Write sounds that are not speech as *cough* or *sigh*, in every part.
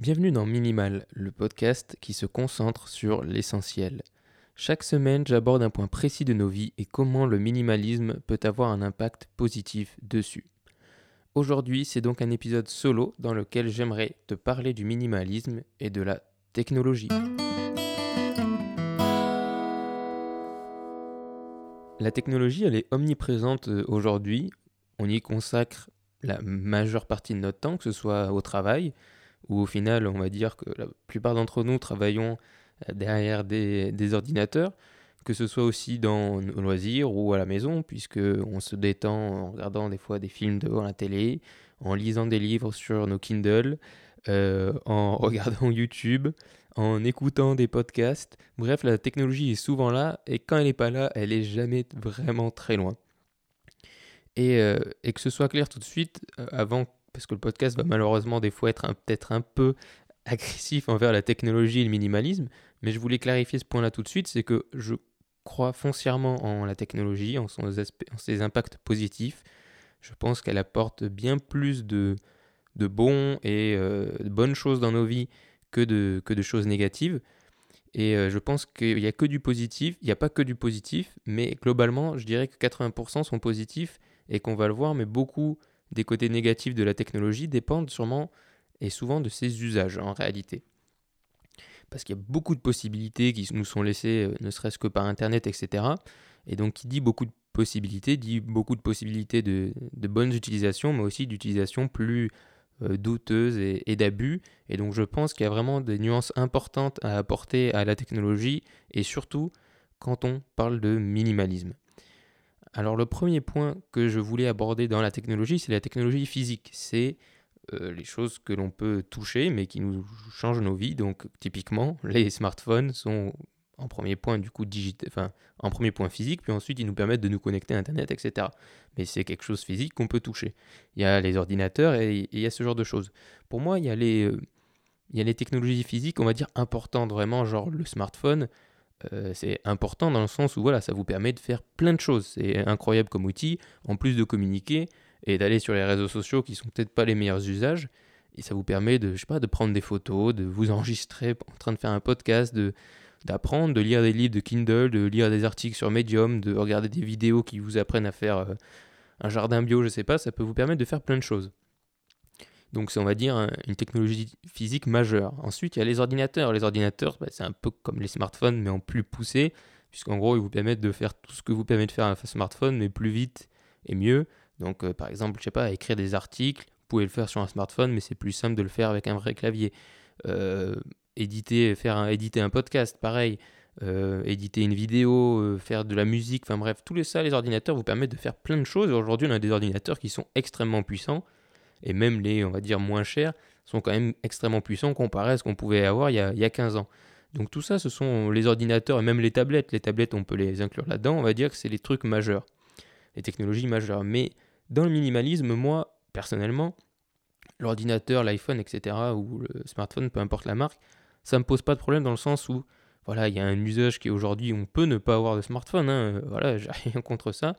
Bienvenue dans Minimal, le podcast qui se concentre sur l'essentiel. Chaque semaine, j'aborde un point précis de nos vies et comment le minimalisme peut avoir un impact positif dessus. Aujourd'hui, c'est donc un épisode solo dans lequel j'aimerais te parler du minimalisme et de la technologie. La technologie, elle est omniprésente euh, aujourd'hui. On y consacre la majeure partie de notre temps, que ce soit au travail, où au final, on va dire que la plupart d'entre nous travaillons euh, derrière des, ordinateurs, que ce soit aussi dans nos loisirs ou à la maison, puisque on se détend en regardant des fois des films devant la télé, en lisant des livres sur nos Kindle, euh, en *laughs* regardant YouTube, en écoutant des podcasts. Bref, la technologie est souvent là, et quand elle n'est pas là, elle est jamais vraiment très loin. Et, euh, et que ce soit clair tout de suite, avant parce que le podcast va malheureusement des fois être peut-être un peu agressif envers la technologie et le minimalisme, mais je voulais clarifier ce point-là tout de suite, c'est que je crois foncièrement en la technologie, en, ses impacts positifs. Je pense qu'elle apporte bien plus de, bons et euh, de bonnes choses dans nos vies que de, que de choses négatives. Et euh, je pense qu'il n'y a que du positif, il n'y a pas que du positif, mais globalement, je dirais que 80% sont positifs et qu'on va le voir, mais beaucoup des côtés négatifs de la technologie dépendent sûrement et souvent de ses usages en réalité. Parce qu'il y a beaucoup de possibilités qui nous sont laissées, euh, ne serait-ce que par Internet, etc. Et donc qui dit beaucoup de possibilités, dit beaucoup de possibilités de, bonnes utilisations, mais aussi d'utilisation plus euh, douteuse et, et d'abus. Et donc je pense qu'il y a vraiment des nuances importantes à apporter à la technologie, et surtout quand on parle de minimalisme. Alors le premier point que je voulais aborder dans la technologie, c'est la technologie physique. C'est euh, les choses que l'on peut toucher mais qui nous changent nos vies. Donc typiquement, *laughs* les smartphones sont en premier point du coup enfin en premier point physique, puis ensuite ils nous permettent de nous connecter à Internet, etc. Mais c'est quelque chose physique qu'on peut toucher. Il y a les ordinateurs et, il y a ce genre de choses. Pour moi, il y a les, euh, il y a les technologies physiques, on va dire importantes vraiment, genre le smartphone. Euh, c'est important dans le sens où voilà, ça vous permet de faire plein de choses. C'est incroyable comme outil, en plus de communiquer et d'aller sur les réseaux sociaux qui sont peut-être pas les meilleurs usages. Et ça vous permet de, prendre des photos, de vous enregistrer en train de faire un podcast, d'apprendre, de lire des livres de Kindle, de lire des articles sur Medium, de regarder des vidéos qui vous apprennent à faire euh, un jardin bio, je sais pas, ça peut vous permettre de faire plein de choses. Donc c'est on va dire une technologie physique majeure. Ensuite il y a les ordinateurs. Les ordinateurs bah, c'est un peu comme les smartphones mais en plus poussé, puisqu'en gros ils vous permettent de faire tout ce que vous permet de faire un smartphone mais plus vite et mieux. Donc euh, par exemple je sais pas écrire des articles, vous pouvez le faire sur un smartphone mais c'est plus simple de le faire avec un vrai clavier. Euh, éditer, faire un, éditer un podcast pareil. Euh, éditer une vidéo, faire de la musique, enfin bref, tous les ça, les ordinateurs vous permettent de faire plein de choses. Aujourd'hui, on a des ordinateurs qui sont extrêmement puissants et même les, on va dire, moins chers, sont quand même extrêmement puissants comparé à ce qu'on pouvait avoir il y, a, il y a 15 ans. Donc tout ça, ce sont les ordinateurs et même les tablettes. Les tablettes, on peut les inclure là-dedans, on va dire que c'est les trucs majeurs, les technologies majeures. Mais dans le minimalisme, moi, personnellement, l'ordinateur, l'iPhone, etc., ou le smartphone, peu importe la marque, ça ne me pose pas de problème dans le sens où, voilà, il y a un usage qui aujourd'hui, on peut ne pas avoir de smartphone, hein, voilà, j'ai *laughs* rien contre ça,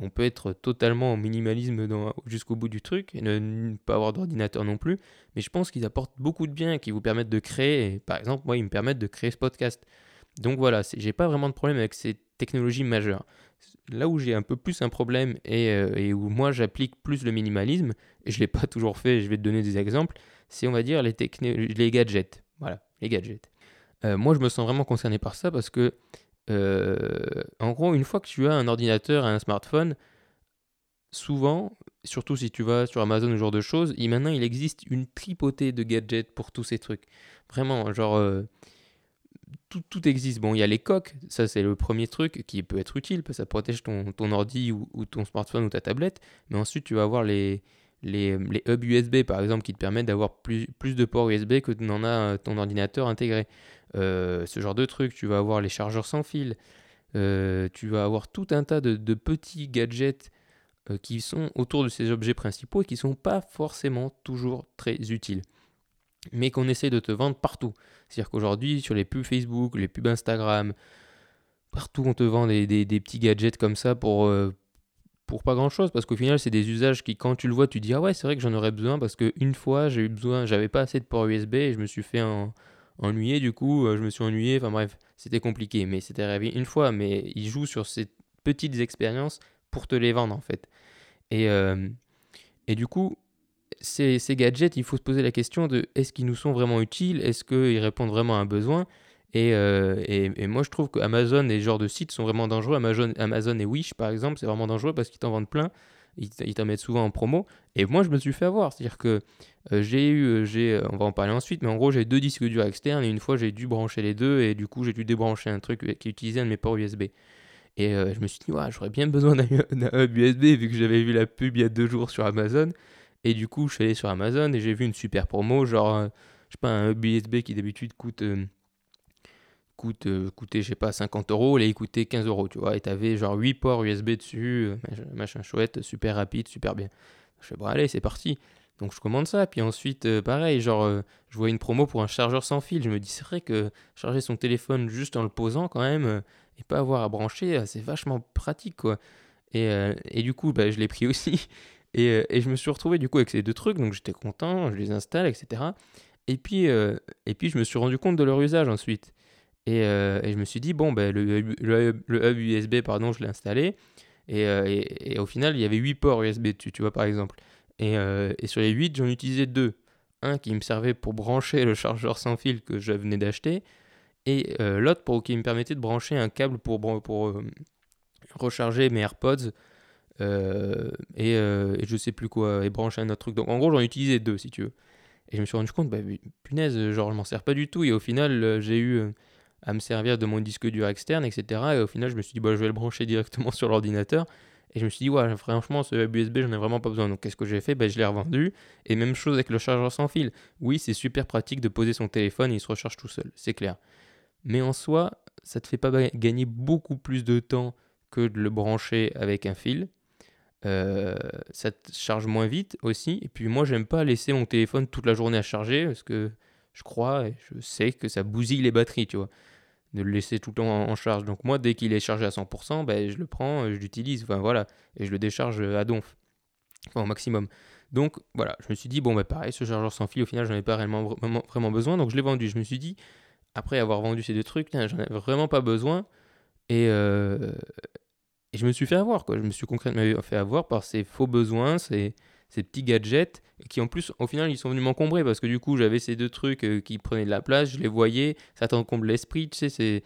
on peut être totalement en minimalisme jusqu'au bout du truc et ne, pas avoir d'ordinateur non plus. Mais je pense qu'ils apportent beaucoup de bien, qui vous permettent de créer. par exemple, moi, ils me permettent de créer ce podcast. Donc voilà, j'ai pas vraiment de problème avec ces technologies majeures. Là où j'ai un peu plus un problème et, euh, où moi j'applique plus le minimalisme, et je ne l'ai pas *laughs* toujours fait, je vais te donner des exemples, c'est on va dire les, gadgets. Voilà, les gadgets. Euh, moi je me sens vraiment concerné par ça parce que en gros, une fois que tu as un ordinateur et un smartphone, souvent, surtout si tu vas sur Amazon ou ce genre de choses, maintenant il existe une tripotée de gadgets pour tous ces trucs. Vraiment, genre, euh, tout, tout, existe. Bon, il y a les coques, ça c'est le premier truc qui peut être utile, parce que ça protège ton, ton ordi ou, ton smartphone ou ta tablette. Mais ensuite, tu vas avoir les, les, les hubs USB par exemple qui te permettent d'avoir plus, de ports USB que n'en a ton ordinateur intégré. Euh, ce genre de truc. Tu vas avoir les chargeurs sans fil. Euh, tu vas avoir tout un tas de, petits gadgets euh, qui sont autour de ces objets principaux et qui ne sont pas forcément toujours très utiles. Mais qu'on essaie de te vendre partout. C'est-à-dire qu'aujourd'hui, sur les pubs Facebook, les pubs Instagram, partout on te vend des, petits gadgets comme ça pour, pour pas grand chose parce qu'au final c'est des usages qui quand tu le vois tu dis ah ouais c'est vrai que j'en aurais besoin parce que une fois j'ai eu besoin j'avais pas assez de port USB et je me suis fait ennuyer du coup euh, je me suis ennuyé enfin bref c'était compliqué mais c'était arrivé une fois mais ils jouent sur ces petites expériences pour te les vendre en fait. Et, euh, et du coup ces gadgets il faut se poser la question de est-ce qu'ils nous sont vraiment utiles? Est-ce qu'ils répondent vraiment à un besoin? Euh, et, et, moi, je trouve que Amazon et ce genre de sites sont vraiment dangereux. Amazon, Amazon et Wish, par exemple, c'est vraiment dangereux parce qu'ils t'en vendent plein. Ils t'en mettent souvent en promo. Et moi, je me suis fait avoir. C'est-à-dire que euh, j'ai eu, euh, j'ai, on va en parler ensuite, mais en gros, j'ai deux disques durs externes et une fois, j'ai dû brancher les deux et du coup, j'ai dû débrancher un truc qui utilisait un de mes ports USB. Et je me suis dit, ouais, j'aurais bien besoin d'un *laughs* hub USB vu que j'avais vu la pub il y a deux jours sur Amazon. Et du coup, je suis allé sur Amazon et j'ai vu une super promo, genre, je sais pas, un hub USB qui d'habitude coûte coûte, euh, coûtait, je sais pas, 50 euros, là il coûtait 15 euros, tu vois, et t'avais genre 8 ports USB dessus, euh, machin chouette, super rapide, super bien. Je fais, bon, allez, c'est parti. Donc je commande ça, puis ensuite, euh, pareil, genre, je vois une promo pour un chargeur sans fil. Je me dis, c'est vrai que charger son téléphone juste en le posant, quand même, et pas avoir à brancher, c'est vachement pratique, quoi. Et, et du coup, bah, je l'ai pris *laughs* aussi. Et, et, je me suis retrouvé, du coup, avec ces deux trucs, donc j'étais content, je les installe, etc. Et puis, et puis, je me suis rendu compte de leur usage ensuite. Euh, et, je me suis dit, bon, ben, le, le, hub USB, pardon, je l'ai installé. Euh, et, et, au final, il y avait 8 ports USB dessus, tu vois, par exemple. Et, euh, et sur les 8, j'en utilisais deux. Un qui me servait pour brancher le chargeur sans fil que je venais d'acheter. Et l'autre qui me permettait de brancher un câble pour, pour recharger mes AirPods. et, et je sais plus quoi, et brancher un autre truc. Donc en gros, j'en utilisais deux, si tu veux. Et je me suis rendu compte, bah, punaise, genre, je m'en sers pas du tout. Et au final, j'ai eu à me servir de mon disque dur externe, etc. Et au final, je me suis dit, bah, je vais le brancher directement *laughs* sur l'ordinateur. Et je me suis dit, ouais, franchement, ce hub USB, j'en ai vraiment pas besoin. Donc, qu'est-ce que j'ai fait? Bah, Je l'ai revendu. Et même chose avec le chargeur sans fil. Oui, c'est super pratique de poser son téléphone et il se recharge tout seul, c'est clair. Mais en soi, ça te fait pas gagner beaucoup plus de temps que de le brancher avec un fil. Euh, ça te charge moins vite aussi. Et puis moi, j'aime pas laisser mon téléphone toute la journée à charger parce que je crois et je sais que ça bousille les batteries, tu vois de le laisser tout le temps en, charge. Donc moi, dès qu'il est chargé à 100%, ben, je le prends, je l'utilise, enfin voilà, et je le décharge à donf, enfin au maximum. Donc voilà, je me suis dit, bon, bah pareil, ce chargeur sans fil, au final, j'en ai pas réellement, vraiment, besoin, donc je l'ai vendu. Je me suis dit, après avoir vendu ces deux trucs, j'en ai vraiment pas besoin, et, euh, et je me suis fait avoir, quoi. Je me suis concrètement fait avoir par ces faux besoins, ces ces petits gadgets qui en plus au final ils sont venus m'encombrer parce que du coup j'avais ces deux trucs euh, qui prenaient de la place, je les voyais, ça t'encombre l'esprit, tu sais, c'est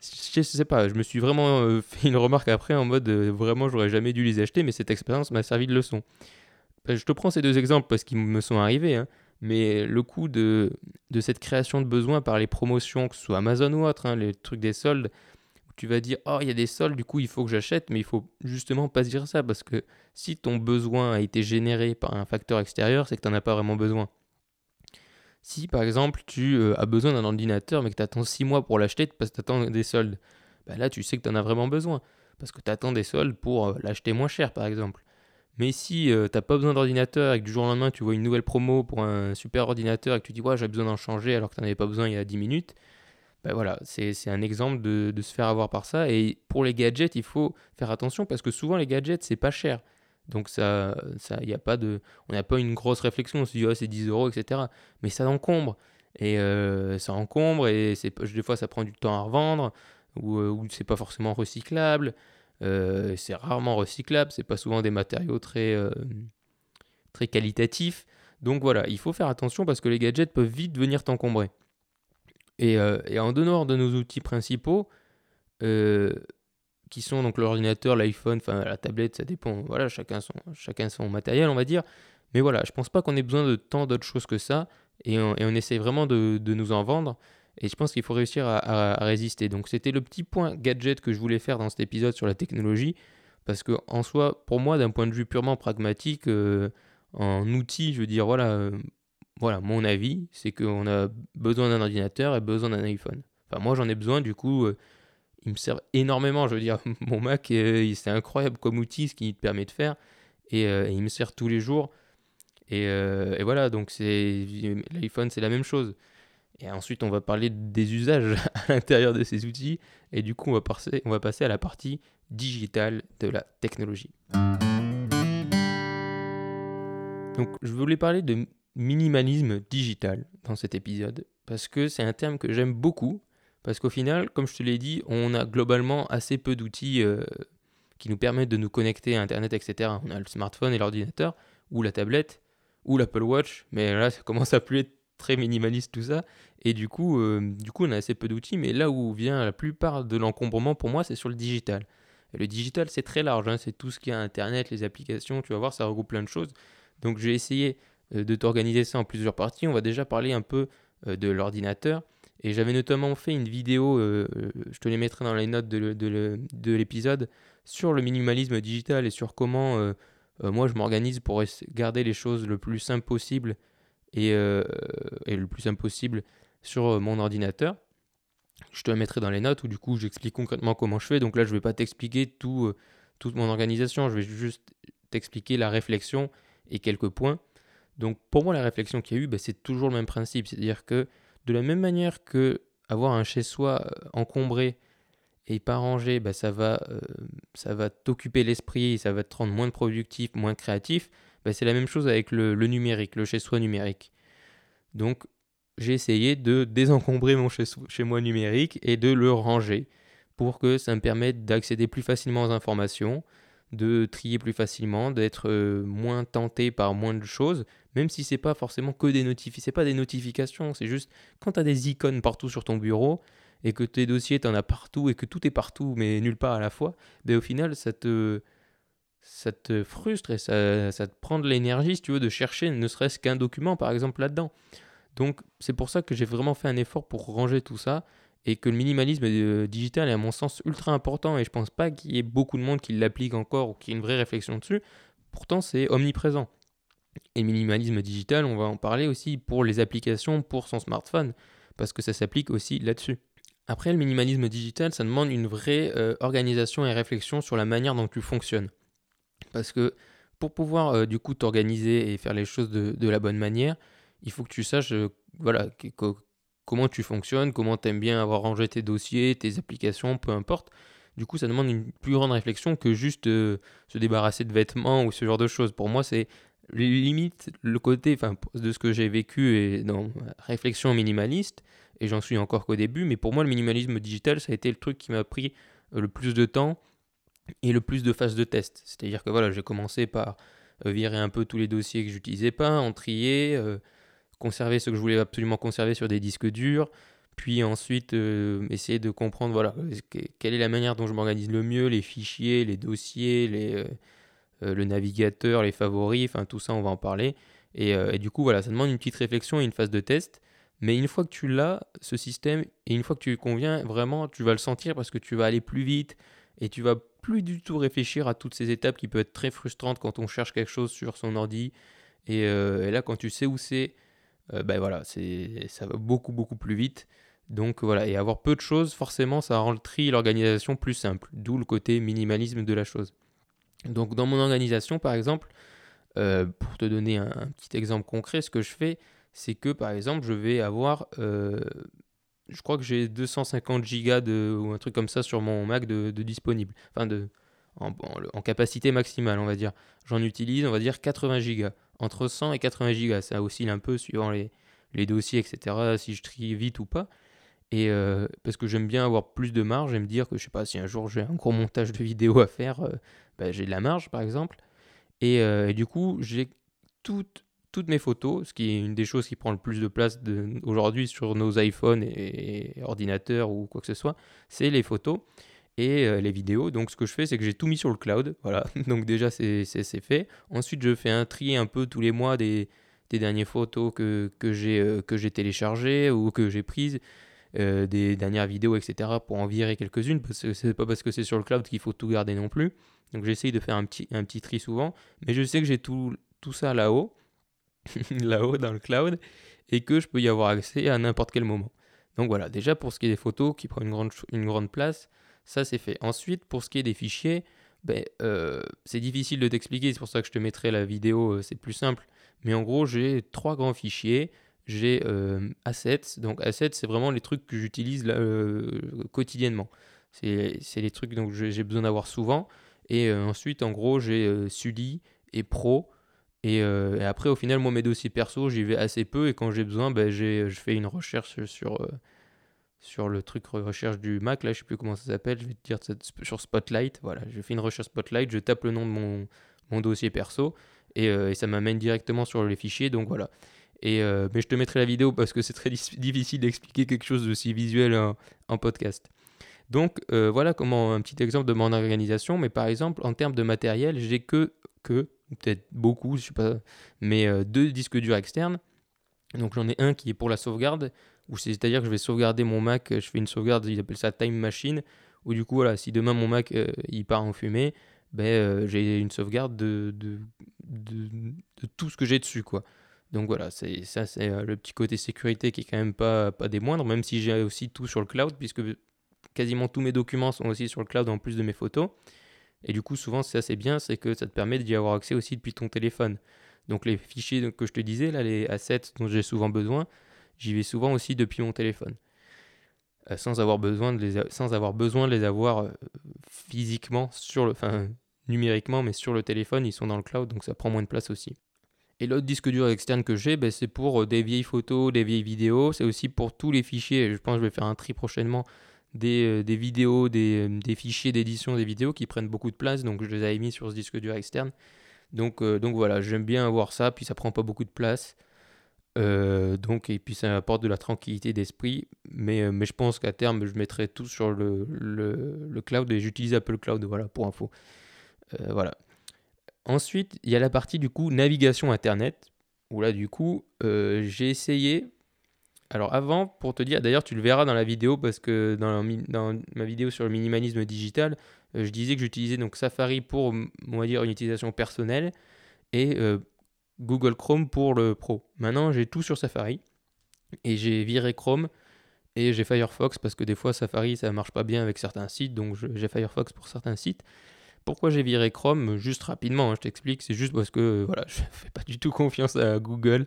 je sais pas, je me suis vraiment euh, *laughs* fait une remarque après en mode euh, vraiment j'aurais jamais dû les acheter mais cette expérience m'a servi de leçon. Ben, je te prends ces deux exemples parce qu'ils me sont arrivés, hein, mais le coût de, de cette création de besoins par les promotions, que ce soit Amazon ou autre, hein, les trucs des soldes, tu vas dire oh il y a des soldes du coup il faut que j'achète mais il faut justement pas se dire ça parce que si ton besoin a été généré par un facteur extérieur c'est que tu n'en as pas vraiment besoin. Si par exemple tu euh, as besoin d'un ordinateur mais que tu attends 6 mois pour l'acheter parce que tu attends des soldes bah là tu sais que tu en as vraiment besoin parce que tu attends des soldes pour euh, l'acheter moins cher par exemple. Mais si euh, tu n'as pas besoin d'ordinateur et que du jour au lendemain tu vois une nouvelle promo pour un super ordinateur et que tu dis ouais j'ai besoin d'en changer alors que tu n'en avais pas besoin il y a 10 minutes ben voilà, c'est un exemple de, de, se faire avoir par ça. Et pour les gadgets, il faut faire attention parce que souvent les gadgets, c'est pas cher. Donc ça, ça, y a pas de, on n'a pas une grosse réflexion, on se dit oh, c'est 10 euros, etc. Mais ça encombre. Et euh, ça encombre et des fois ça prend du temps à revendre ou, euh, ou c'est pas forcément recyclable. Euh, c'est rarement recyclable, c'est pas souvent des matériaux très, très qualitatifs. Donc voilà, il faut faire attention parce que les gadgets peuvent vite venir t'encombrer. Euh, et, en dehors de nos outils principaux, euh, qui sont donc l'ordinateur, l'iPhone, enfin la tablette, ça dépend, voilà, chacun son, chacun son matériel, on va dire. Mais voilà, je pense pas qu'on ait besoin de tant d'autres choses que ça, et on, et essaie vraiment de, de, nous en vendre. Et je pense qu'il faut réussir à, résister. Donc c'était le petit point gadget que je voulais faire dans cet épisode sur la technologie, parce que en soi, pour moi, d'un point de vue purement pragmatique, euh, en outil, je veux dire, voilà, voilà, mon avis, c'est qu'on a besoin d'un ordinateur et besoin d'un iPhone. Enfin, moi, j'en ai besoin, du coup, euh, il me sert énormément. Je veux dire, *laughs* mon Mac, euh, c'est incroyable comme outil, ce qu'il te permet de faire. Et, euh, il me sert tous les jours. Et, voilà, donc l'iPhone, c'est la même chose. Et ensuite, on va parler des usages *laughs* à l'intérieur de ces outils. Et du coup, on va passer, on va passer à la partie digitale de la technologie. Donc, je voulais parler de minimalisme digital dans cet épisode parce que c'est un terme que j'aime beaucoup. Parce qu'au final, comme je te l'ai dit, on a globalement assez peu d'outils euh, qui nous permettent de nous connecter à Internet, etc. On a le smartphone et l'ordinateur, ou la tablette, ou l'Apple Watch, mais là, ça commence à plus être très minimaliste tout ça. Et du coup, euh, du coup on a assez peu d'outils, mais là où vient la plupart de l'encombrement pour moi, c'est sur le digital. Et le digital, c'est très large, hein. c'est tout ce qui est Internet, les applications, tu vas voir, ça regroupe plein de choses. Donc j'ai essayé de t'organiser ça en plusieurs parties. On va déjà parler un peu euh, de l'ordinateur. Et j'avais notamment fait une vidéo, je te les mettrai dans les notes de l'épisode, sur le minimalisme digital et sur comment moi je m'organise pour garder les choses le plus simple possible et, le plus simple possible sur mon ordinateur. Je te la mettrai dans les notes où du coup j'explique concrètement comment je fais. Donc là je ne vais pas t'expliquer tout, toute mon organisation, je vais juste t'expliquer la réflexion et quelques points. Donc pour moi la réflexion qu'il y a eu, bah, c'est toujours le même principe. C'est-à-dire que de la même manière que avoir un chez-soi encombré et pas rangé, ça va, ça va t'occuper l'esprit, ça va te rendre moins productif, moins créatif. Bah, c'est la même chose avec le, numérique, le chez-soi numérique. Donc j'ai essayé de désencombrer mon chez, moi numérique et de le ranger pour que ça me permette d'accéder plus facilement aux informations, de trier plus facilement, d'être euh, moins tenté par moins de choses, même si c'est pas forcément que des notifications, c'est pas des notifications, c'est juste quand tu as des icônes partout sur ton bureau et que tes dossiers tu en as partout et que tout est partout mais nulle part à la fois, ben au final ça te ça te frustre et ça, ça te prend de l'énergie si tu veux de chercher ne serait-ce qu'un document par exemple là-dedans. Donc c'est pour ça que j'ai vraiment fait un effort pour ranger tout ça et que le minimalisme euh, digital est à mon sens ultra important et je pense pas qu'il y ait beaucoup de monde qui l'applique encore ou qui ait une vraie réflexion dessus. Pourtant c'est omniprésent. Et minimalisme digital, on va en parler aussi pour les applications pour son smartphone parce que ça s'applique aussi là-dessus. Après, le minimalisme digital, ça demande une vraie euh, organisation et réflexion sur la manière dont tu fonctionnes. Parce que pour pouvoir euh, du coup t'organiser et faire les choses de, la bonne manière, il faut que tu saches voilà, comment tu fonctionnes, comment tu aimes bien avoir rangé tes dossiers, tes applications, peu importe. Du coup, ça demande une plus grande réflexion que juste euh, se débarrasser de vêtements ou ce genre de choses. Pour moi, c'est limite le côté de ce que j'ai vécu et dans réflexion minimaliste, et j'en suis encore qu'au début, mais pour moi, le minimalisme digital, ça a été le truc qui m'a pris le plus de temps et le plus de phases de test. C'est-à-dire que voilà, j'ai commencé par euh, virer un peu tous les dossiers que j'utilisais pas, en trier, euh, conserver ce que je voulais absolument conserver sur des disques durs, puis ensuite euh, essayer de comprendre voilà quelle est la manière dont je m'organise le mieux, les fichiers, les dossiers, les, le navigateur, les favoris, enfin tout ça on va en parler. Et, du coup voilà, ça demande une petite réflexion et une phase de test. Mais une fois que tu l'as, ce système, et une fois que tu le conviens, vraiment, tu vas le sentir parce que tu vas aller plus vite et tu vas plus du tout réfléchir à toutes ces étapes qui peuvent être très frustrantes quand on cherche quelque chose sur son ordi. Et, euh, là, quand tu sais où c'est, euh, ben voilà, ça va beaucoup, beaucoup plus vite. Donc voilà, et avoir peu de choses, forcément, ça rend le tri et l'organisation plus simple. D'où le côté minimalisme de la chose. Donc dans mon organisation, par exemple, euh, pour te donner un, petit exemple concret, ce que je fais, c'est que par exemple, je vais avoir je crois que j'ai 250 gigas de, ou un truc comme ça sur mon Mac de, disponible. Enfin, de, en, capacité maximale, on va dire. J'en utilise, on va dire, 80 gigas. Entre 100 et 80 gigas. Ça oscille un peu suivant les, dossiers, etc. Si je trie vite ou pas. Et euh, parce que j'aime bien avoir plus de marge et me dire que, je sais pas, si un jour j'ai un gros montage de vidéo à faire, euh, bah, j'ai de la marge, par exemple. Et, euh, du coup, j'ai toute toutes mes photos, ce qui est une des choses qui prend le plus de place aujourd'hui sur nos iPhones et, ordinateurs ou quoi que ce soit, c'est les photos euh, les vidéos. Donc ce que je fais, c'est que j'ai tout mis sur le cloud. Voilà, *laughs* donc déjà c'est fait. Ensuite, je fais un tri un peu tous les mois des, des dernières photos que, que j'ai euh, téléchargées ou que j'ai prises. Euh, des dernières vidéos, etc., pour en virer quelques-unes, parce que c'est pas parce que c'est sur le cloud qu'il faut tout garder non plus. Donc j'essaye de faire un petit, un petit tri souvent, mais je sais que j'ai tout, tout ça là-haut. *laughs* là-haut dans le cloud et que je peux y avoir accès à n'importe quel moment. Donc voilà, déjà pour ce qui est des photos qui prennent une grande, une grande place, ça c'est fait. Ensuite, pour ce qui est des fichiers, ben, euh, c'est difficile de t'expliquer, c'est pour ça que je te mettrai la vidéo, euh, c'est plus simple. Mais en gros, j'ai trois grands fichiers. j'ai Assets. Donc Assets, c'est vraiment les trucs que j'utilise quotidiennement. C'est les trucs que j'ai besoin d'avoir souvent. Et ensuite, en gros, j'ai Sully et Pro. Et, après, au final, moi, mes dossiers perso, j'y vais assez peu. Et quand j'ai besoin, ben, je fais une recherche sur, sur le truc recherche du Mac, là, je sais plus comment ça s'appelle, je vais te dire sur Spotlight, voilà, je fais une recherche Spotlight, je tape le nom de mon, mon dossier perso euh, et, ça m'amène directement sur les fichiers, donc voilà. Et, euh, mais je te mettrai la vidéo parce que c'est très difficile d'expliquer quelque chose de si visuel en, podcast. Donc euh, voilà comment un petit exemple de mon organisation, mais par exemple en termes de matériel, j'ai que, que peut-être beaucoup, je sais pas, mais deux disques durs externes. Donc j'en ai un qui est pour la sauvegarde c'est-à-dire que je vais sauvegarder mon Mac, je fais une sauvegarde, ils appellent ça Time Machine, où du coup, voilà, si demain mon Mac euh, il part en fumée, ben, euh, j'ai une sauvegarde de, tout ce que j'ai dessus, quoi. Donc voilà, c'est, ça c'est euh, le petit côté sécurité qui est quand même pas, pas des moindres, même si j'ai aussi tout sur le cloud, puisque quasiment tous mes documents sont aussi sur le cloud en plus de mes photos. Et du coup, souvent, c'est assez bien, c'est que ça te permet d'y avoir accès aussi depuis ton téléphone. Donc les fichiers que je te disais, là, les assets dont j'ai souvent besoin, j'y vais souvent aussi depuis mon téléphone. Euh, sans, avoir besoin de les sans avoir besoin de les avoir euh, physiquement, sur le, enfin numériquement, mais sur le téléphone, ils sont dans le cloud, donc ça prend moins de place aussi. Et l'autre disque dur externe que j'ai, ben, c'est pour euh, des vieilles photos, des vieilles vidéos, c'est aussi pour tous les fichiers. Je pense que je vais faire un tri prochainement des, des vidéos, des, des fichiers d'édition des vidéos qui prennent beaucoup de place, donc je les ai mis sur ce disque dur externe. Donc, donc voilà, j'aime bien avoir ça, puis ça prend pas beaucoup de place. Euh, donc, et puis ça apporte de la tranquillité d'esprit. Mais, euh, mais je pense qu'à terme, je mettrai tout sur le, le, cloud et j'utilise Apple Cloud, voilà, pour info. Euh, voilà. Ensuite, il y a la partie du coup navigation Internet, où là, du coup, j'ai essayé. Alors, avant, pour te dire, d'ailleurs, tu le verras dans la vidéo, parce que dans, dans ma vidéo sur le minimalisme digital, je disais que j'utilisais donc Safari pour, on dire, une utilisation personnelle. Et Google Chrome pour le Pro. Maintenant, j'ai tout sur Safari et j'ai viré Chrome et j'ai Firefox parce que des fois Safari ça marche pas bien avec certains sites, donc j'ai Firefox pour certains sites. Pourquoi j'ai viré Chrome? Juste rapidement, hein, je t'explique, c'est juste parce que voilà, *laughs* je fais pas du tout confiance à Google.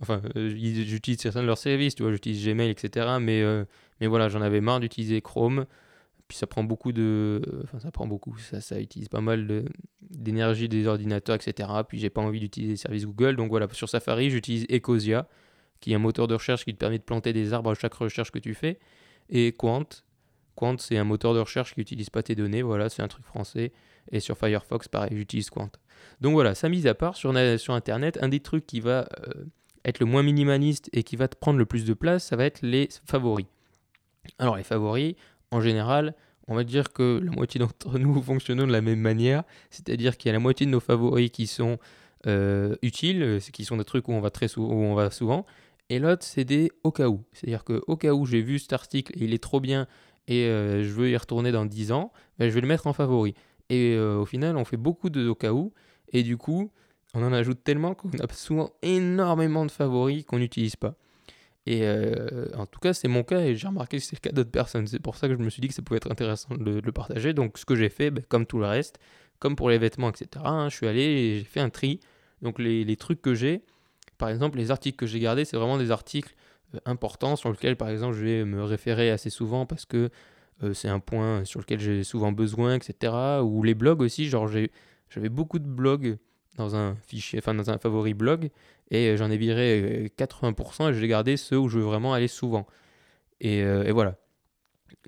Enfin, euh, j'utilise certains de leurs services, tu vois, j'utilise Gmail, etc. Mais, euh, mais voilà, j'en avais marre d'utiliser Chrome. Puis ça prend beaucoup de. Enfin, ça prend beaucoup. Ça, ça utilise pas mal d'énergie des ordinateurs, etc. Puis j'ai pas envie d'utiliser les services Google. Donc voilà, sur Safari, j'utilise Ecosia, qui est un moteur de recherche qui te permet de planter des arbres à chaque recherche que tu fais. Et Quant. Quant, c'est un moteur de recherche qui n'utilise pas tes données. Voilà, c'est un truc français. Et sur Firefox, pareil, j'utilise Quant. Donc voilà, ça mise à part, sur, sur Internet, un des trucs qui va euh, être le moins minimaliste et qui va te prendre le plus de place, ça va être les favoris. Alors les favoris, en général, on va dire que la moitié d'entre *laughs* nous fonctionnons de la même manière, c'est-à-dire qu'il y a la moitié de nos favoris qui sont euh, utiles, euh, qui sont des trucs où on va très souvent, où on va souvent, et l'autre c'est des au cas où, c'est-à-dire que au cas où j'ai vu cet article et il est trop bien et euh, je veux y retourner dans 10 ans, ben, je vais le mettre en favori. Et au final, on fait beaucoup de au cas où, et du coup, on en ajoute tellement qu'on a souvent énormément de favoris qu'on n'utilise pas. Et euh, en tout cas, c'est mon cas et j'ai remarqué que c'est le cas d'autres personnes. C'est pour ça que je me suis dit que ça pouvait être intéressant de, le partager. Donc, ce que j'ai fait, ben, comme tout le reste, comme pour les vêtements, etc., hein, je suis allé et j'ai fait un tri. Donc, les, trucs que j'ai, par exemple, les articles que j'ai gardés, c'est vraiment des articles euh, importants sur lesquels, par exemple, je vais me référer assez souvent parce que euh, c'est un point sur lequel j'ai souvent besoin, etc. Ou les blogs aussi, genre j'avais beaucoup de blogs dans un fichier, enfin dans un favori blog, et euh, j'en ai viré 80% euh, et j'ai gardé ceux où je veux vraiment aller souvent. Et, euh, voilà.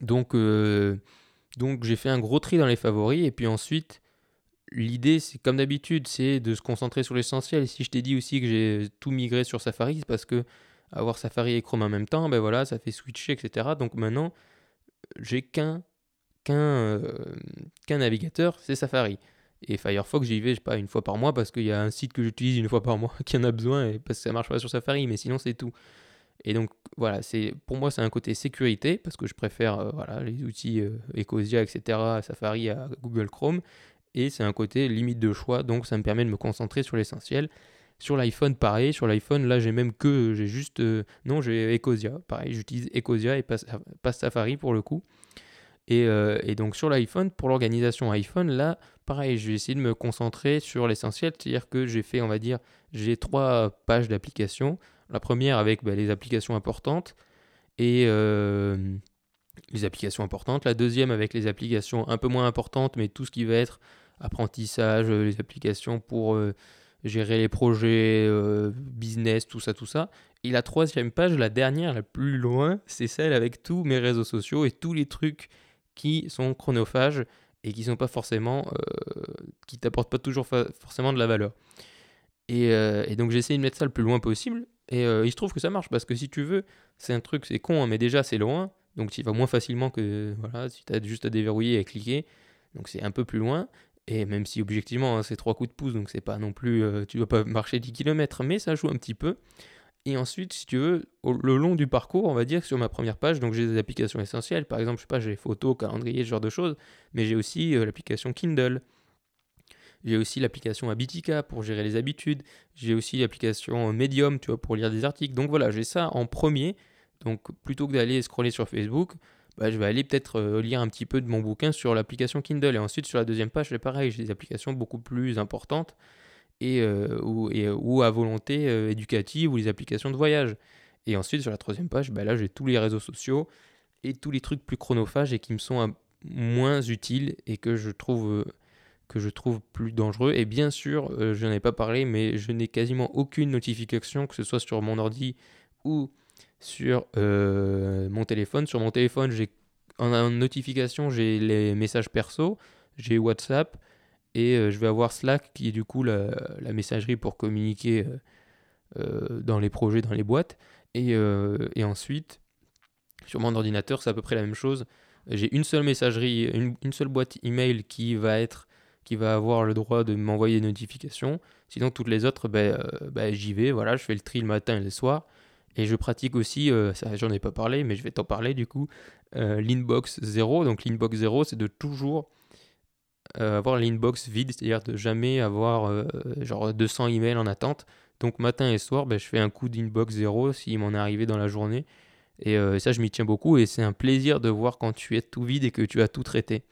Donc, donc j'ai fait un gros tri dans les favoris, et puis ensuite, l'idée, c'est comme d'habitude, c'est de se concentrer sur l'essentiel. Si je t'ai dit aussi que j'ai tout migré sur Safari, c'est parce que avoir Safari et Chrome en même temps, ben voilà, ça fait switcher, etc. Donc maintenant, j'ai qu'un qu'un navigateur, c'est Safari. Et Firefox, j'y vais, pas, une fois par mois parce qu'il y a un site que j'utilise une fois par mois *laughs* qui en a besoin et parce que ça marche pas sur Safari, mais sinon c'est tout. Et donc voilà, c'est pour moi c'est un côté sécurité parce que je préfère euh, voilà, les outils euh, Ecosia, etc., Safari à Google Chrome. Et c'est un côté limite de choix, donc ça me permet de me concentrer sur l'essentiel. Sur l'iPhone, pareil. Sur l'iPhone, là, j'ai même que, j'ai juste, euh, non, j'ai Ecosia. Pareil, j'utilise Ecosia et pas, Safari pour le coup. Et, et donc sur l'iPhone, pour l'organisation iPhone, là, pareil, je vais essayer de me concentrer sur l'essentiel, c'est-à-dire que j'ai fait, on va dire, j'ai trois pages d'application. La première avec bah, les applications importantes et les applications importantes. La deuxième avec les applications un peu moins importantes, mais tout ce qui va être apprentissage, les applications pour gérer les projets, business, tout ça, tout ça. Et la troisième page, la dernière, la plus loin, c'est celle avec tous mes réseaux sociaux et tous les trucs qui sont chronophages et qui sont pas forcément, euh, qui t'apportent pas toujours forcément de la valeur. Et, euh, donc j'essaie de mettre ça le plus loin possible. Et euh, il se trouve que ça marche parce que si tu veux, c'est un truc, c'est con, hein, mais déjà c'est loin, donc tu vas moins facilement que voilà, si tu as juste à déverrouiller et à cliquer. Donc c'est un peu plus loin. Et même si objectivement hein, c'est trois coups de pouce, donc c'est pas non plus, tu dois pas marcher 10 km, mais ça joue un petit peu. Et ensuite, si tu veux, le long du parcours, on va dire que sur ma première page, donc j'ai des applications essentielles. Par exemple, je sais pas, j'ai photos, calendrier, ce genre de choses. Mais j'ai aussi euh, l'application Kindle. J'ai aussi l'application Habitica pour gérer les habitudes. J'ai aussi l'application Medium, tu vois, pour lire des articles. Donc voilà, j'ai ça en premier. Donc plutôt que d'aller scroller sur Facebook, bah, je vais aller peut-être euh, lire un petit peu de mon bouquin sur l'application Kindle. Et ensuite, sur la deuxième page, c'est pareil, j'ai des applications beaucoup plus importantes et, euh, ou, et, ou, à volonté euh, éducative ou les applications de voyage. Et ensuite, sur la troisième page, bah là, j'ai tous les réseaux sociaux et tous les trucs plus chronophages et qui me sont moins utiles et que je trouve euh, que je trouve plus dangereux. Et bien sûr, je n'en ai pas parlé, mais je n'ai quasiment aucune notification, que ce soit sur mon ordi ou sur mon téléphone. Sur mon téléphone, j'ai en notification, j'ai les messages perso, j'ai WhatsApp, et euh, je vais avoir Slack qui est du coup la, messagerie pour communiquer euh, euh, dans les projets, dans les boîtes. Et, et, ensuite, sur mon ordinateur, c'est à peu près la même chose. J'ai une seule messagerie, une, seule boîte email qui va être qui va avoir le droit de m'envoyer des notifications. Sinon, toutes les autres, ben, ben, j'y vais. Voilà, je fais le tri le matin et le soir. Et je pratique aussi, j'en ai pas parlé, mais je vais t'en parler du coup, l'inbox 0. Donc l'inbox 0, c'est de toujours euh, avoir l'inbox vide, c'est-à-dire de jamais avoir euh, genre 200 emails en attente. Donc matin et soir, ben, je fais un coup d'inbox zéro s'il m'en est arrivé dans la journée. Euh, et ça, je m'y tiens beaucoup et c'est un plaisir de voir quand tu es tout vide et que tu as tout traité.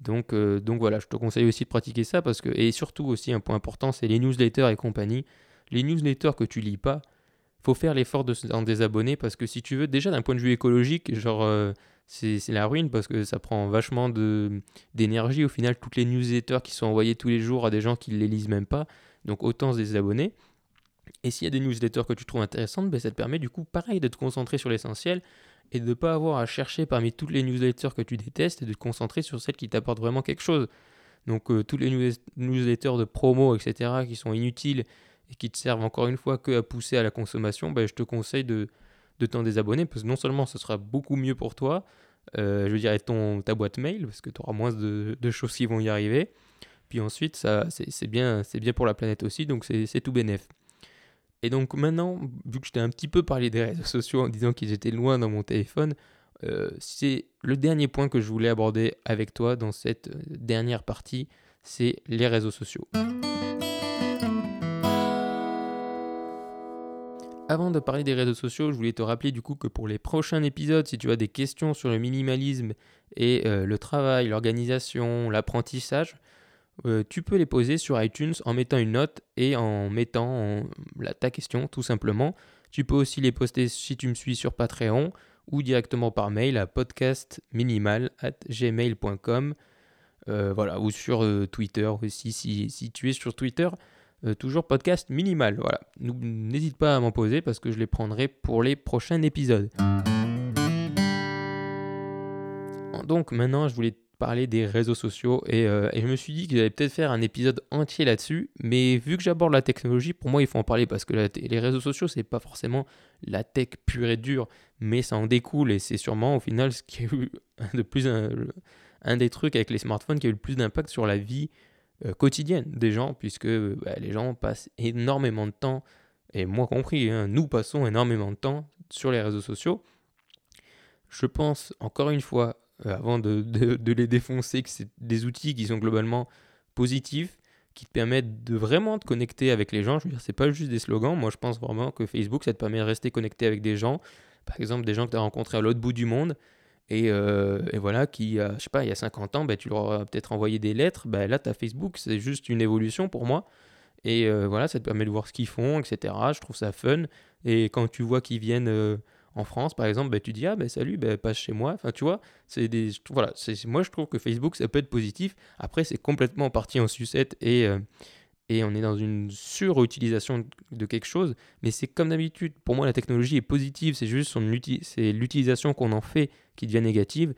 Donc, donc voilà, je te conseille aussi de pratiquer ça parce que, et surtout aussi un point important, c'est les newsletters et compagnie. Les newsletters que tu lis pas, faut faire l'effort de s'en désabonner parce que si tu veux, déjà d'un point de vue écologique, genre c'est la ruine parce que ça prend vachement d'énergie. Au final, toutes les newsletters qui sont envoyées tous les jours à des gens qui ne les lisent même pas, donc autant se désabonner. Et s'il y a des newsletters que tu trouves intéressantes, ben ça te permet du coup, pareil, de te concentrer sur l'essentiel et de ne pas avoir à chercher parmi toutes les newsletters que tu détestes et de te concentrer sur celles qui t'apportent vraiment quelque chose. Donc, euh, toutes les newsletters de promo, etc., qui sont inutiles et qui te servent encore une fois que à pousser à la consommation, ben, je te conseille de, de t'en désabonner parce que non seulement ce sera beaucoup mieux pour toi, euh, je dire, ton, ta boîte mail parce que tu auras moins de, choses qui vont y arriver. Puis ensuite, ça, c'est, bien, c'est bien pour la planète aussi, donc c'est, tout bénef. Et donc maintenant, vu que je t'ai un petit peu parlé des réseaux sociaux en disant qu'ils étaient loin dans mon téléphone, euh, c'est le dernier point que je voulais aborder avec toi dans cette euh, dernière partie, c'est les réseaux sociaux. Avant de parler des réseaux sociaux, je voulais te rappeler du coup que pour les prochains épisodes, si tu as des questions sur le minimalisme et euh, le travail, l'organisation, l'apprentissage, euh, tu peux les poser sur iTunes en mettant une note et en mettant ta question tout simplement. Tu peux aussi les poster si tu me suis sur Patreon ou directement par mail à podcastminimal@gmail.com. Euh, voilà, ou sur Twitter aussi si, si tu es sur Twitter. Euh, toujours podcast minimal. Voilà. N'hésite pas à m'en poser parce que je les prendrai pour les prochains épisodes. Donc maintenant, je voulais parler des réseaux sociaux et, euh, je me suis dit que j'allais peut-être faire un épisode entier là-dessus. Mais vu que j'aborde la technologie, pour moi, il faut en parler parce que les réseaux sociaux, c'est pas forcément la tech pure et dure, mais ça en découle et c'est sûrement au final ce qui a eu *laughs* de plus un, des trucs avec les smartphones qui a eu le plus d'impact sur la vie quotidienne des gens, puisque bah, les gens passent énormément de temps, et moi compris, hein, nous passons énormément de temps sur les réseaux sociaux. Je pense, encore une fois, euh, avant de, de, les défoncer, que c'est des outils qui sont globalement positifs, qui te permettent de vraiment te connecter avec les gens. Je veux dire, c'est pas juste des slogans. Moi, je pense vraiment que Facebook, ça te permet de rester connecté avec des gens. Par exemple, des gens que tu as rencontrés à l'autre bout du monde euh, et, voilà, qui, je sais pas, il y a 50 ans, ben, tu leur as peut-être envoyé des lettres. Ben, là, tu as Facebook, c'est juste une évolution pour moi. Et euh, voilà, ça te permet de voir ce qu'ils font, etc. Je trouve ça fun. Et quand tu vois qu'ils viennent euh, en France, par exemple, bah, tu dis, ah ben salut, bah, passe chez moi. Enfin, tu vois, c'est des. Voilà, moi je trouve que Facebook, ça peut être positif. Après, c'est complètement parti en sucette et, euh, et on est dans une surutilisation de quelque chose. Mais c'est comme d'habitude. Pour moi, la technologie est positive. C'est juste l'utilisation qu'on en fait qui devient négative.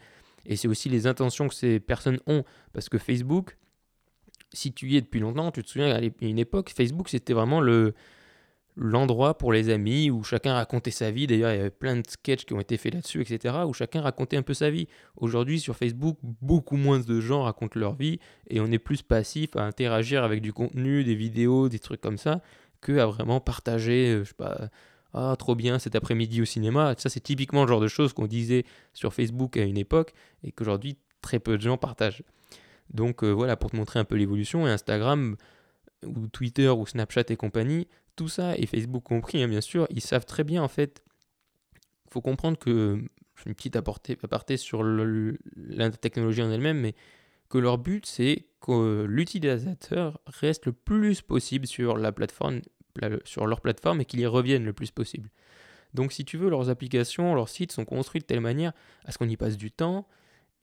Et c'est aussi les intentions que ces personnes ont. Parce que Facebook, si tu y es depuis longtemps, tu te souviens, à une époque, Facebook, c'était vraiment le l'endroit pour les amis où chacun racontait sa vie. D'ailleurs, il y avait plein de sketchs qui ont été faits là-dessus, etc., où chacun racontait un peu sa vie. Aujourd'hui, sur Facebook, beaucoup moins de gens racontent leur vie et on est plus passif à interagir avec du contenu, des vidéos, des trucs comme ça, que à vraiment partager, euh, je sais pas, ah, trop bien cet après-midi au cinéma. Ça, c'est typiquement le genre de choses qu'on disait sur Facebook à une époque et qu'aujourd'hui, très peu de gens partagent. Donc euh, voilà, pour te montrer un peu l'évolution, Instagram ou Twitter ou Snapchat et compagnie, tout ça, et Facebook compris, hein, bien sûr, ils savent très bien en fait. Il faut comprendre que, une petite aparté, sur la technologie en elle-même, mais que leur but c'est que l'utilisateur reste le plus possible sur la plateforme, sur leur plateforme et qu'il y revienne le plus possible. Donc si tu veux, leurs applications, leurs sites sont construits de telle manière à ce qu'on y passe du temps,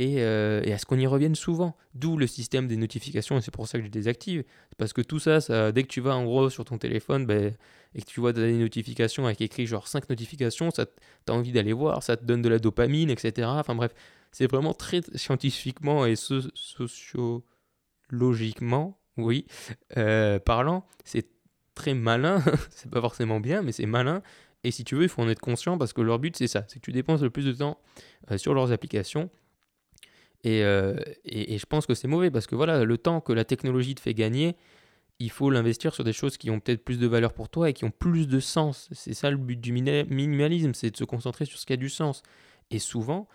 euh, et, à ce qu'on y revienne souvent. D'où le système des notifications, et c'est pour ça que je désactive. Parce que tout ça, dès que tu vas en gros sur ton téléphone ben, et que tu vois des notifications avec écrit genre 5 notifications, ça as envie d'aller voir, ça te donne de la dopamine, etc. Enfin bref, c'est vraiment très scientifiquement et sociologiquement, oui, euh, parlant, c'est très malin, *laughs* c'est pas forcément bien, mais c'est malin. Et si tu veux, il faut en être conscient parce que leur but c'est ça, c'est que tu dépenses le plus de temps euh, sur leurs applications euh, et, et, je pense que c'est mauvais parce que voilà, le temps que la technologie te fait gagner, il faut l'investir sur des choses qui ont peut-être plus de valeur pour toi et qui ont plus de sens. C'est ça le but du minimalisme, c'est de se concentrer sur ce qui a du sens. Et souvent,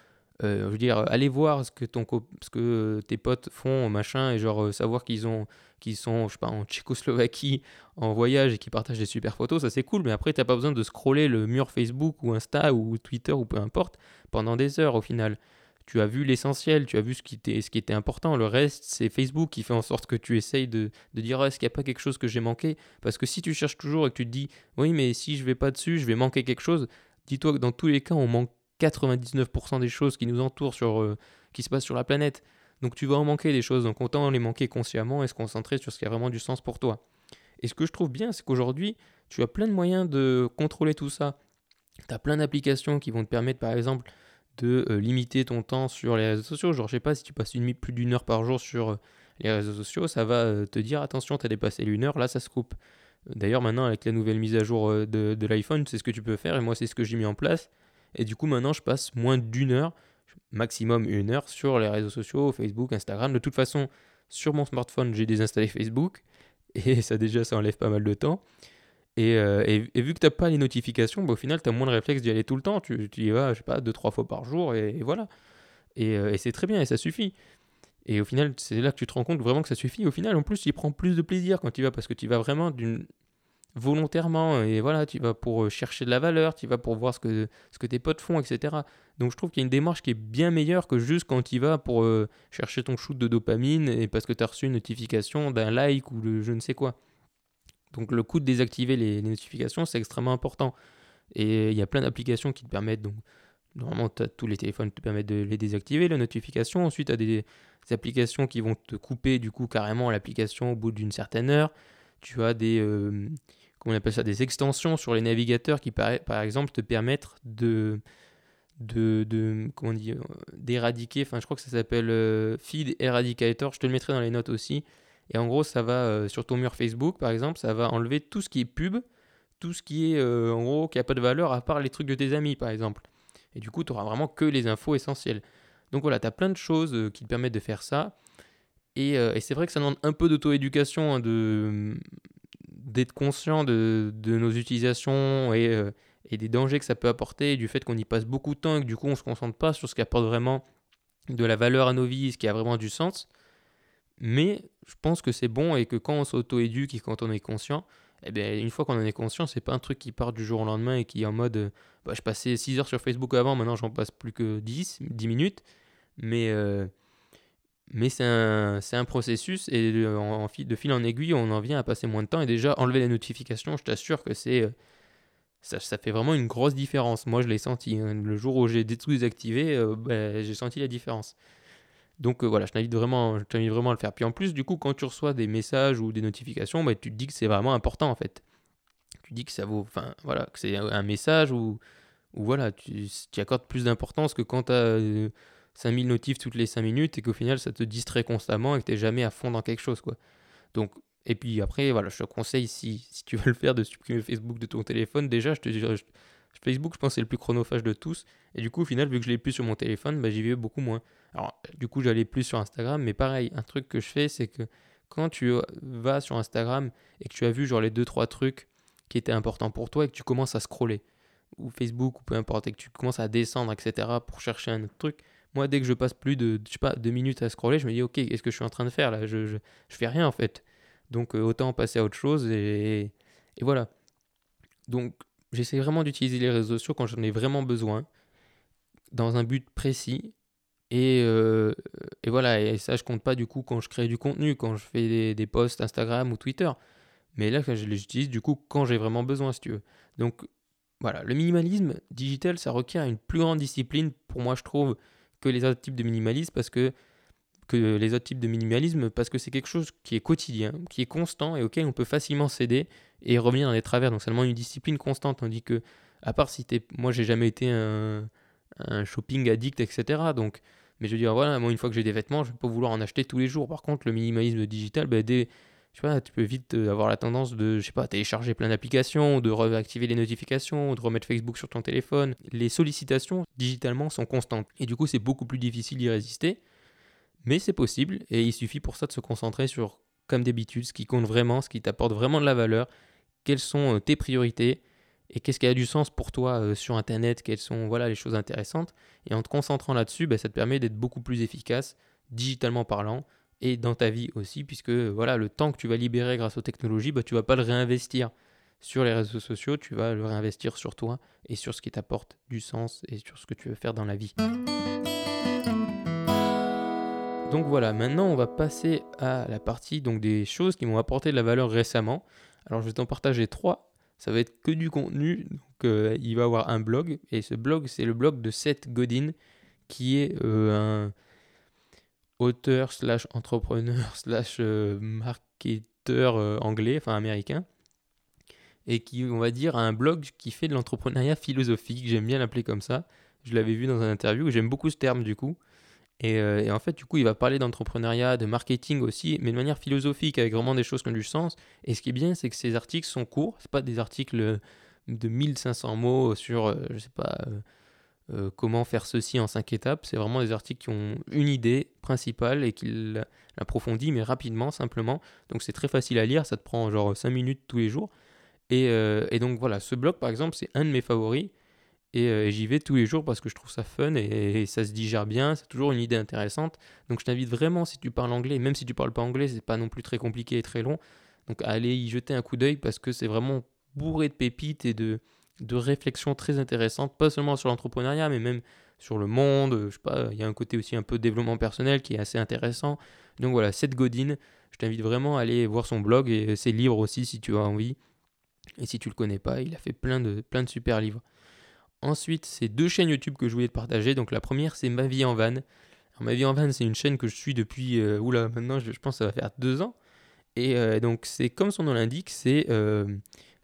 euh, je veux dire, aller voir ce que, ton, ce que tes potes font, machin, et genre euh, savoir qu'ils ont qu'ils sont, je sais pas, en Tchécoslovaquie, en voyage et qui partagent des super photos, ça c'est cool, mais après, t'as pas besoin de scroller le mur Facebook ou Insta ou Twitter ou peu importe pendant des heures au final tu as vu l'essentiel, tu as vu ce qui, était, important. Le reste, c'est Facebook qui fait en sorte que tu essayes de, dire est-ce qu'il n'y a pas quelque chose que j'ai manqué? Parce que si tu cherches toujours et que tu te dis oui, mais si je vais pas dessus, je vais manquer quelque chose, dis-toi que dans tous les cas, on manque 99% des choses qui nous entourent, sur, euh, qui se passent sur la planète. Donc tu vas en manquer des choses, donc autant les manquer consciemment et se concentrer sur ce qui a vraiment du sens pour toi. Et ce que je trouve bien, c'est qu'aujourd'hui, tu as plein de moyens de contrôler tout ça. Tu as plein d'applications qui vont te permettre, par exemple, de euh, limiter ton temps sur les réseaux sociaux. Genre, je sais pas, si tu passes une, plus d'une heure par jour sur euh, les réseaux sociaux, ça va euh, te dire attention, tu as dépassé l'une heure, là ça se coupe. D'ailleurs, maintenant, avec la nouvelle mise à jour de, de l'iPhone, c'est ce que tu peux faire et moi, c'est ce que j'ai mis en place. Et du coup, maintenant, je passe moins d'une heure, maximum une heure, sur les réseaux sociaux, Facebook, Instagram. De toute façon, sur mon smartphone, j'ai désinstallé Facebook *laughs* et ça déjà, ça enlève pas mal de temps. Euh, et, vu que tu n'as pas les notifications, bah, au final, tu as moins de réflexe d'y aller tout le temps. Tu, y vas, je sais pas, deux, trois fois par jour, et, voilà. Euh, et, c'est très bien, et ça suffit. Et au final, c'est là que tu te rends compte vraiment que ça suffit. Au final, en plus, tu prends plus de plaisir quand tu vas, parce que tu vas vraiment d'une volontairement, et voilà, tu vas pour euh, chercher de la valeur, tu vas pour voir ce que, ce que tes potes font, etc. Donc je trouve qu'il y a une démarche qui est bien meilleure que juste quand tu vas pour chercher ton shoot de dopamine, et parce que tu as reçu une notification d'un like ou je ne sais quoi. Donc le coup de désactiver les, notifications, c'est extrêmement important. Et il y a plein d'applications qui te permettent, donc normalement tous les téléphones te permettent de les désactiver, les notifications. Ensuite, tu as des, applications qui vont te couper du coup carrément l'application au bout d'une certaine heure. Tu as des, euh, comment on appelle ça, des extensions sur les navigateurs qui par, par exemple te permettent de de, comment dire d'éradiquer enfin je crois que ça s'appelle euh, feed eradicator je te le mettrai dans les notes aussi et en gros, ça va euh, sur ton mur Facebook, par exemple, ça va enlever tout ce qui est pub, tout ce qui est, euh, en gros, qui n'a pas de valeur à part les trucs de tes amis, par exemple. Et du coup, tu auras vraiment que les infos essentielles. Donc voilà, tu as plein de choses euh, qui te permettent de faire ça. Et, c'est vrai que ça demande un peu d'auto-éducation, hein, de, d'être conscient de, de, nos utilisations et, des dangers que ça peut apporter, du fait qu'on y passe beaucoup de temps et que du coup on ne se concentre pas sur ce qui apporte vraiment de la valeur à nos vies, ce qui a vraiment du sens. Mais je pense que c'est bon et que quand on s'auto-éduque et quand on est conscient, eh bien, une fois qu'on en est conscient, c'est pas un truc qui part du jour au lendemain et qui est en mode euh, bah, je passais 6 heures sur Facebook avant, maintenant j'en passe plus que 10, 10 minutes. Mais, euh, Mais c'est un, un, processus et de, en, de fil en aiguille, on en vient à passer moins de temps. Et déjà, enlever les notifications, je t'assure que c'est ça, ça, fait vraiment une grosse différence. Moi, je l'ai senti. Hein. Le jour où j'ai tout désactivé, euh, ben, j'ai senti la différence. Donc euh, voilà, je t'invite vraiment, je vraiment à le faire. Puis en plus, du coup, quand tu reçois des messages ou des notifications, ben, tu te dis que c'est vraiment important en fait. Tu dis que ça vaut, enfin voilà, que c'est un message ou, ou voilà, tu, accordes plus d'importance que quand tu as 5000 notifs toutes les 5 minutes et qu'au final ça te distrait constamment et que tu jamais à fond dans quelque chose quoi. Donc et puis après, voilà, je te conseille, si, si tu veux le faire, de supprimer Facebook de ton téléphone. Déjà, je te dirais, Facebook, je pense, c'est le plus chronophage de tous. Et du coup, au final, vu que je l'ai plus sur mon téléphone, bah, j'y vais beaucoup moins. Alors, du coup, j'allais plus sur Instagram. Mais pareil, un truc que je fais, c'est que quand tu vas sur Instagram et que tu as vu genre les 2-3 trucs qui étaient importants pour toi et que tu commences à scroller, ou Facebook, ou peu importe, et que tu commences à descendre, etc., pour chercher un autre truc, moi, dès que je passe plus de, je sais pas, deux minutes à scroller, je me dis, ok, qu'est-ce que je suis en train de faire là? Je, je, je fais rien en fait. Donc euh, autant passer à autre chose et, voilà. Donc j'essaie vraiment d'utiliser les réseaux sociaux quand j'en ai vraiment besoin, dans un but précis. Et, euh, et, voilà, et ça je compte pas du coup quand je crée du contenu, quand je fais des, posts Instagram ou Twitter. Mais là, je les utilise du coup quand j'ai vraiment besoin, si tu veux. Donc voilà, le minimalisme digital, ça requiert une plus grande discipline, pour moi je trouve, que les autres types de minimalisme, parce que que les autres types de minimalisme parce que c'est quelque chose qui est quotidien, qui est constant et auquel on peut facilement céder et revenir dans les travers. Donc seulement une discipline constante, tandis que, à part si t'es, moi j'ai jamais été un, shopping addict, etc. Donc, mais je veux dire, voilà, moi une fois que j'ai des vêtements, je vais pas vouloir en acheter tous les jours. Par contre, le minimalisme digital, vois, tu peux vite euh, avoir la tendance de, je sais pas, télécharger plein d'applications, de réactiver les notifications, de remettre Facebook sur ton téléphone. Les sollicitations digitalement sont constantes. Et du coup, c'est beaucoup plus difficile d'y résister. Mais c'est possible et il suffit pour ça de se concentrer sur, comme d'habitude, ce qui compte vraiment, ce qui t'apporte vraiment de la valeur, quelles sont euh, tes priorités? Et qu'est-ce qui a du sens pour toi euh, sur Internet, quelles sont voilà, les choses intéressantes? Et en te concentrant là-dessus, bah, ça te permet d'être beaucoup plus efficace, digitalement parlant, et dans ta vie aussi, puisque voilà, le temps que tu vas libérer grâce aux technologies, bah, tu ne vas pas le réinvestir sur les réseaux sociaux, tu vas le réinvestir sur toi et sur ce qui t'apporte du sens et sur ce que tu veux faire dans la vie. Donc voilà, maintenant on va passer à la partie donc des choses qui m'ont apporté de la valeur récemment. Alors je vais t'en partager trois. Ça va être que du contenu. Donc euh, il va avoir un blog et ce blog c'est le blog de Seth Godin qui est euh, un auteur slash entrepreneur *laughs* slash euh, marketeur anglais, enfin américain, et qui on va dire a un blog qui fait de l'entrepreneuriat philosophique. J'aime bien l'appeler comme ça. Je l'avais vu dans un interview. J'aime beaucoup ce terme du coup. Euh, et, en fait, du coup, il va parler d'entrepreneuriat, de marketing aussi, mais de manière philosophique, avec vraiment des choses qui ont du sens. Et ce qui est bien, c'est que ces articles sont courts. Ce pas des articles de 1500 mots sur, euh, je sais pas, euh, comment faire ceci en cinq étapes. C'est vraiment des articles qui ont une idée principale et qui l'approfondit, mais rapidement, simplement. Donc c'est très facile à lire. Ça te prend genre 5 minutes tous les jours. Et donc voilà, ce blog, par exemple, c'est un de mes favoris. Euh, et j'y vais tous les jours parce que je trouve ça fun et, ça se digère bien, c'est toujours une idée intéressante. Donc je t'invite vraiment, si tu parles anglais, même si tu parles pas anglais, c'est pas non plus très compliqué et très long, donc à aller y jeter un coup d'œil parce que c'est vraiment bourré de pépites et de, de réflexions très intéressantes, pas seulement sur l'entrepreneuriat, mais même sur le monde, je sais pas, il y a un côté aussi un peu développement personnel qui est assez intéressant. Donc voilà, Seth Godin, je t'invite vraiment à aller voir son blog et ses livres aussi si tu as envie. Et si tu le connais pas, il a fait plein de, plein de super livres. Ensuite, c'est deux chaînes YouTube que je voulais te partager. Donc la première, c'est Ma vie en van. Ma vie en van, c'est une chaîne que je suis depuis, euh, oula, maintenant je, pense que ça va faire deux ans. Et euh, donc c'est comme son nom l'indique, c'est euh,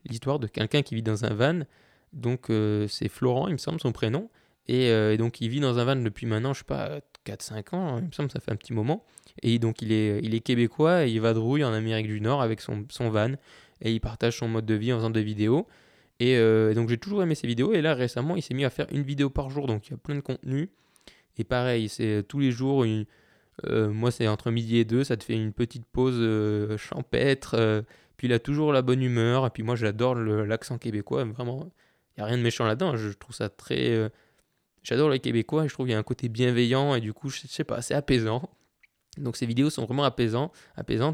l'histoire de quelqu'un qui vit dans un van. Donc c'est Florent, il me semble, son prénom. Et, donc il vit dans un van depuis maintenant, je sais pas, 4-5 ans, il me semble, ça fait un petit moment. Et donc il est, il est québécois et il va de rouille en Amérique du Nord avec son, son van. Et il partage son mode de vie en faisant des vidéos. Euh, et donc j'ai toujours aimé ces vidéos. Et là récemment, il s'est mis à faire une vidéo par jour. Donc il y a plein de contenu. Et pareil, c'est tous les jours. Euh, moi, c'est entre midi et deux. Ça te fait une petite pause euh, champêtre. puis il a toujours la bonne humeur. Et puis moi, j'adore l'accent québécois. Vraiment, il n'y a rien de méchant là-dedans. Je, trouve ça très. J'adore les Québécois je trouve qu'il y a un côté bienveillant et du coup, je, je sais pas, c'est apaisant. Donc ces vidéos sont vraiment apaisantes.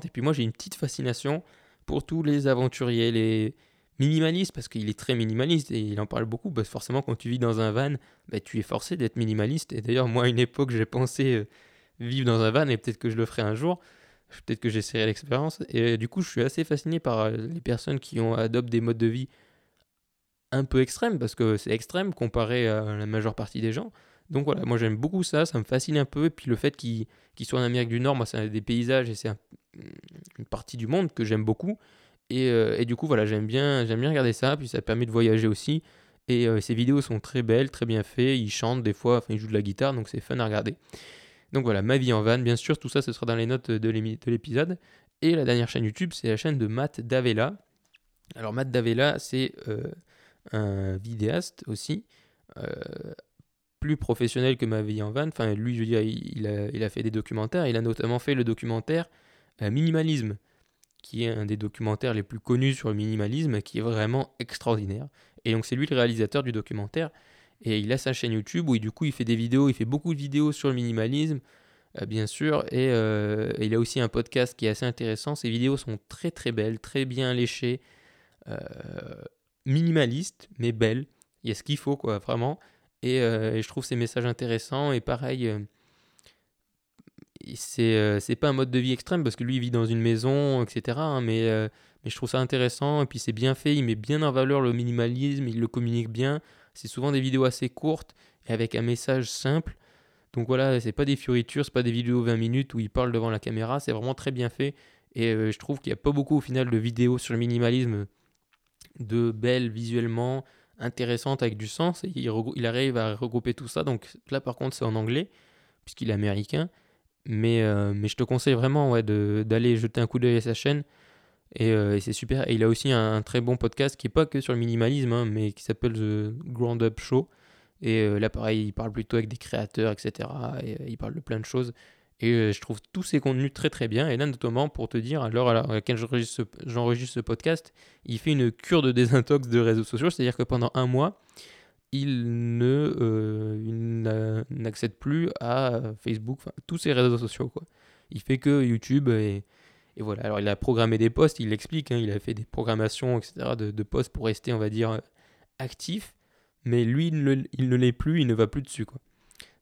Et puis moi, j'ai une petite fascination pour tous les aventuriers, les, minimaliste parce qu'il est très minimaliste et il en parle beaucoup parce que forcément quand tu vis dans un van bah, tu es forcé d'être minimaliste et d'ailleurs moi à une époque j'ai pensé euh, vivre dans un van et peut-être que je le ferai un jour. Peut-être que j'essaierai l'expérience. Et du coup, je suis assez fasciné par les personnes qui ont adopté des modes de vie un peu extrêmes, parce que c'est extrême comparé à la majeure partie des gens. Donc voilà, moi j'aime beaucoup ça, ça me fascine un peu. Et puis le fait qu'il soit en Amérique du Nord, moi c'est des paysages et c'est une partie du monde que j'aime beaucoup. Et, euh, et, du coup voilà, j'aime bien, bien regarder ça, puis ça permet de voyager aussi. Et euh, ces vidéos sont très belles, très bien faites, il chante des fois, enfin il joue de la guitare, donc c'est fun à regarder. Donc voilà, ma vie en van, bien sûr, tout ça ce sera dans les notes de l'épisode. Et la dernière chaîne YouTube, c'est la chaîne de Matt Davella. Alors Matt Davella, c'est euh, un vidéaste aussi, plus professionnel que ma vie en van. Enfin, lui, je veux dire, il, a, fait des documentaires. Il a notamment fait le documentaire euh, Minimalisme, qui est un des documentaires les plus connus sur le minimalisme, qui est vraiment extraordinaire. Et donc, c'est lui le réalisateur du documentaire. Et il a sa chaîne YouTube où, du coup, il fait des vidéos. Il fait beaucoup de vidéos sur le minimalisme, euh, bien sûr. Et, euh, et, il a aussi un podcast qui est assez intéressant. Ses vidéos sont très, très belles, très bien léchées, minimalistes, mais belles. Il y a ce qu'il faut, quoi, vraiment. Euh, et, je trouve ces messages intéressants. Et pareil, euh, euh, c'est pas un mode de vie extrême parce que lui, il vit dans une maison, etc. Hein, mais, mais je trouve ça intéressant. Et puis c'est bien fait. Il met bien en valeur le minimalisme. Il le communique bien. C'est souvent des vidéos assez courtes et avec un message simple. Donc voilà, c'est pas des fioritures, c'est pas des vidéos 20 minutes où il parle devant la caméra, c'est vraiment très bien fait. Et je trouve qu'il n'y a pas beaucoup au final de vidéos sur le minimalisme de belles visuellement, intéressante avec du sens il, arrive à regrouper tout ça. Donc là, par contre, c'est en anglais, puisqu'il est américain. Mais, euh, mais je te conseille vraiment ouais, d'aller jeter un coup d'œil à sa chaîne. Euh, et, c'est super. Et il a aussi un, très bon podcast qui n'est pas que sur le minimalisme, hein, mais qui s'appelle The Ground Up Show. Et euh, là, pareil, il parle plutôt avec des créateurs, etc. Et il parle de plein de choses. Et euh, je trouve tous ces contenus très très bien. Et là, notamment, pour te dire, à l'heure à laquelle j'enregistre ce, podcast, il fait une cure de désintox de réseaux sociaux. C'est-à-dire que pendant un mois, il ne euh, n'accède plus à Facebook, tous ces réseaux sociaux. Quoi. Il fait que YouTube et, voilà. Alors, il a programmé des posts, il l'explique, hein, il a fait des programmations, etc., de, posts pour rester, on va dire, actif. Mais lui, il ne l'est plus, il ne va plus dessus.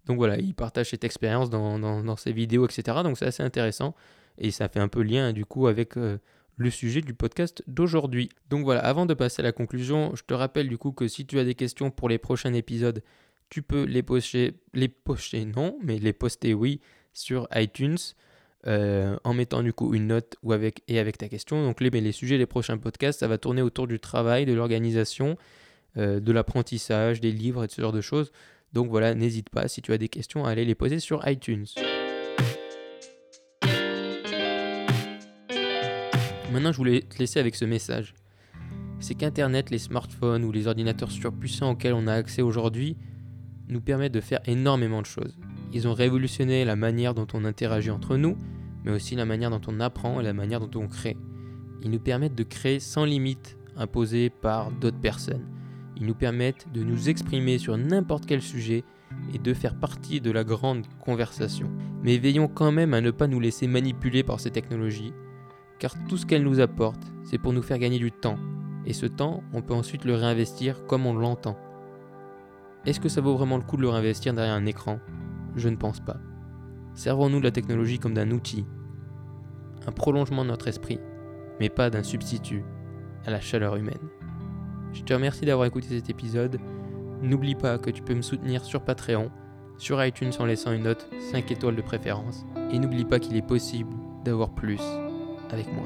Donc voilà, il partage cette expérience dans, ses vidéos, etc. Donc c'est assez intéressant. Et ça fait un peu lien du coup avec euh, le sujet du podcast d'aujourd'hui. Donc voilà, avant de passer à la conclusion, je te rappelle du coup que si tu as des questions pour les prochains épisodes, tu peux les poster, non, mais les poster oui sur iTunes. Euh, en mettant du coup une note et avec ta question. Donc les, les sujets des prochains podcasts, ça va tourner autour du travail, de l'organisation, euh, de l'apprentissage, des livres et ce genre de choses. Donc voilà, n'hésite pas, si tu as des questions, à aller les poser sur iTunes. Maintenant, je voulais te laisser avec ce message. C'est qu'Internet, les smartphones ou les ordinateurs surpuissants auxquels on a accès aujourd'hui nous permettent de faire énormément de choses. Ils ont révolutionné la manière dont on interagit entre nous, mais aussi la manière dont on apprend et la manière dont on crée. Ils nous permettent de créer sans limite imposées par d'autres personnes. Ils nous permettent de nous exprimer sur n'importe quel sujet et de faire partie de la grande conversation. Mais veillons quand même à ne pas nous laisser manipuler par ces technologies, car tout ce qu'elles nous apportent, c'est pour nous faire gagner du temps. Et ce temps, on peut ensuite le réinvestir comme on l'entend. Est-ce que ça vaut vraiment le coup de le réinvestir derrière un écran? Je ne pense pas. Servons-nous de la technologie comme d'un outil, un prolongement de notre esprit, mais pas d'un substitut à la chaleur humaine. Je te remercie d'avoir écouté cet épisode. N'oublie pas que tu peux me soutenir sur Patreon, sur iTunes en laissant une note 5 étoiles de préférence. Et n'oublie pas qu'il est possible d'avoir plus avec moi.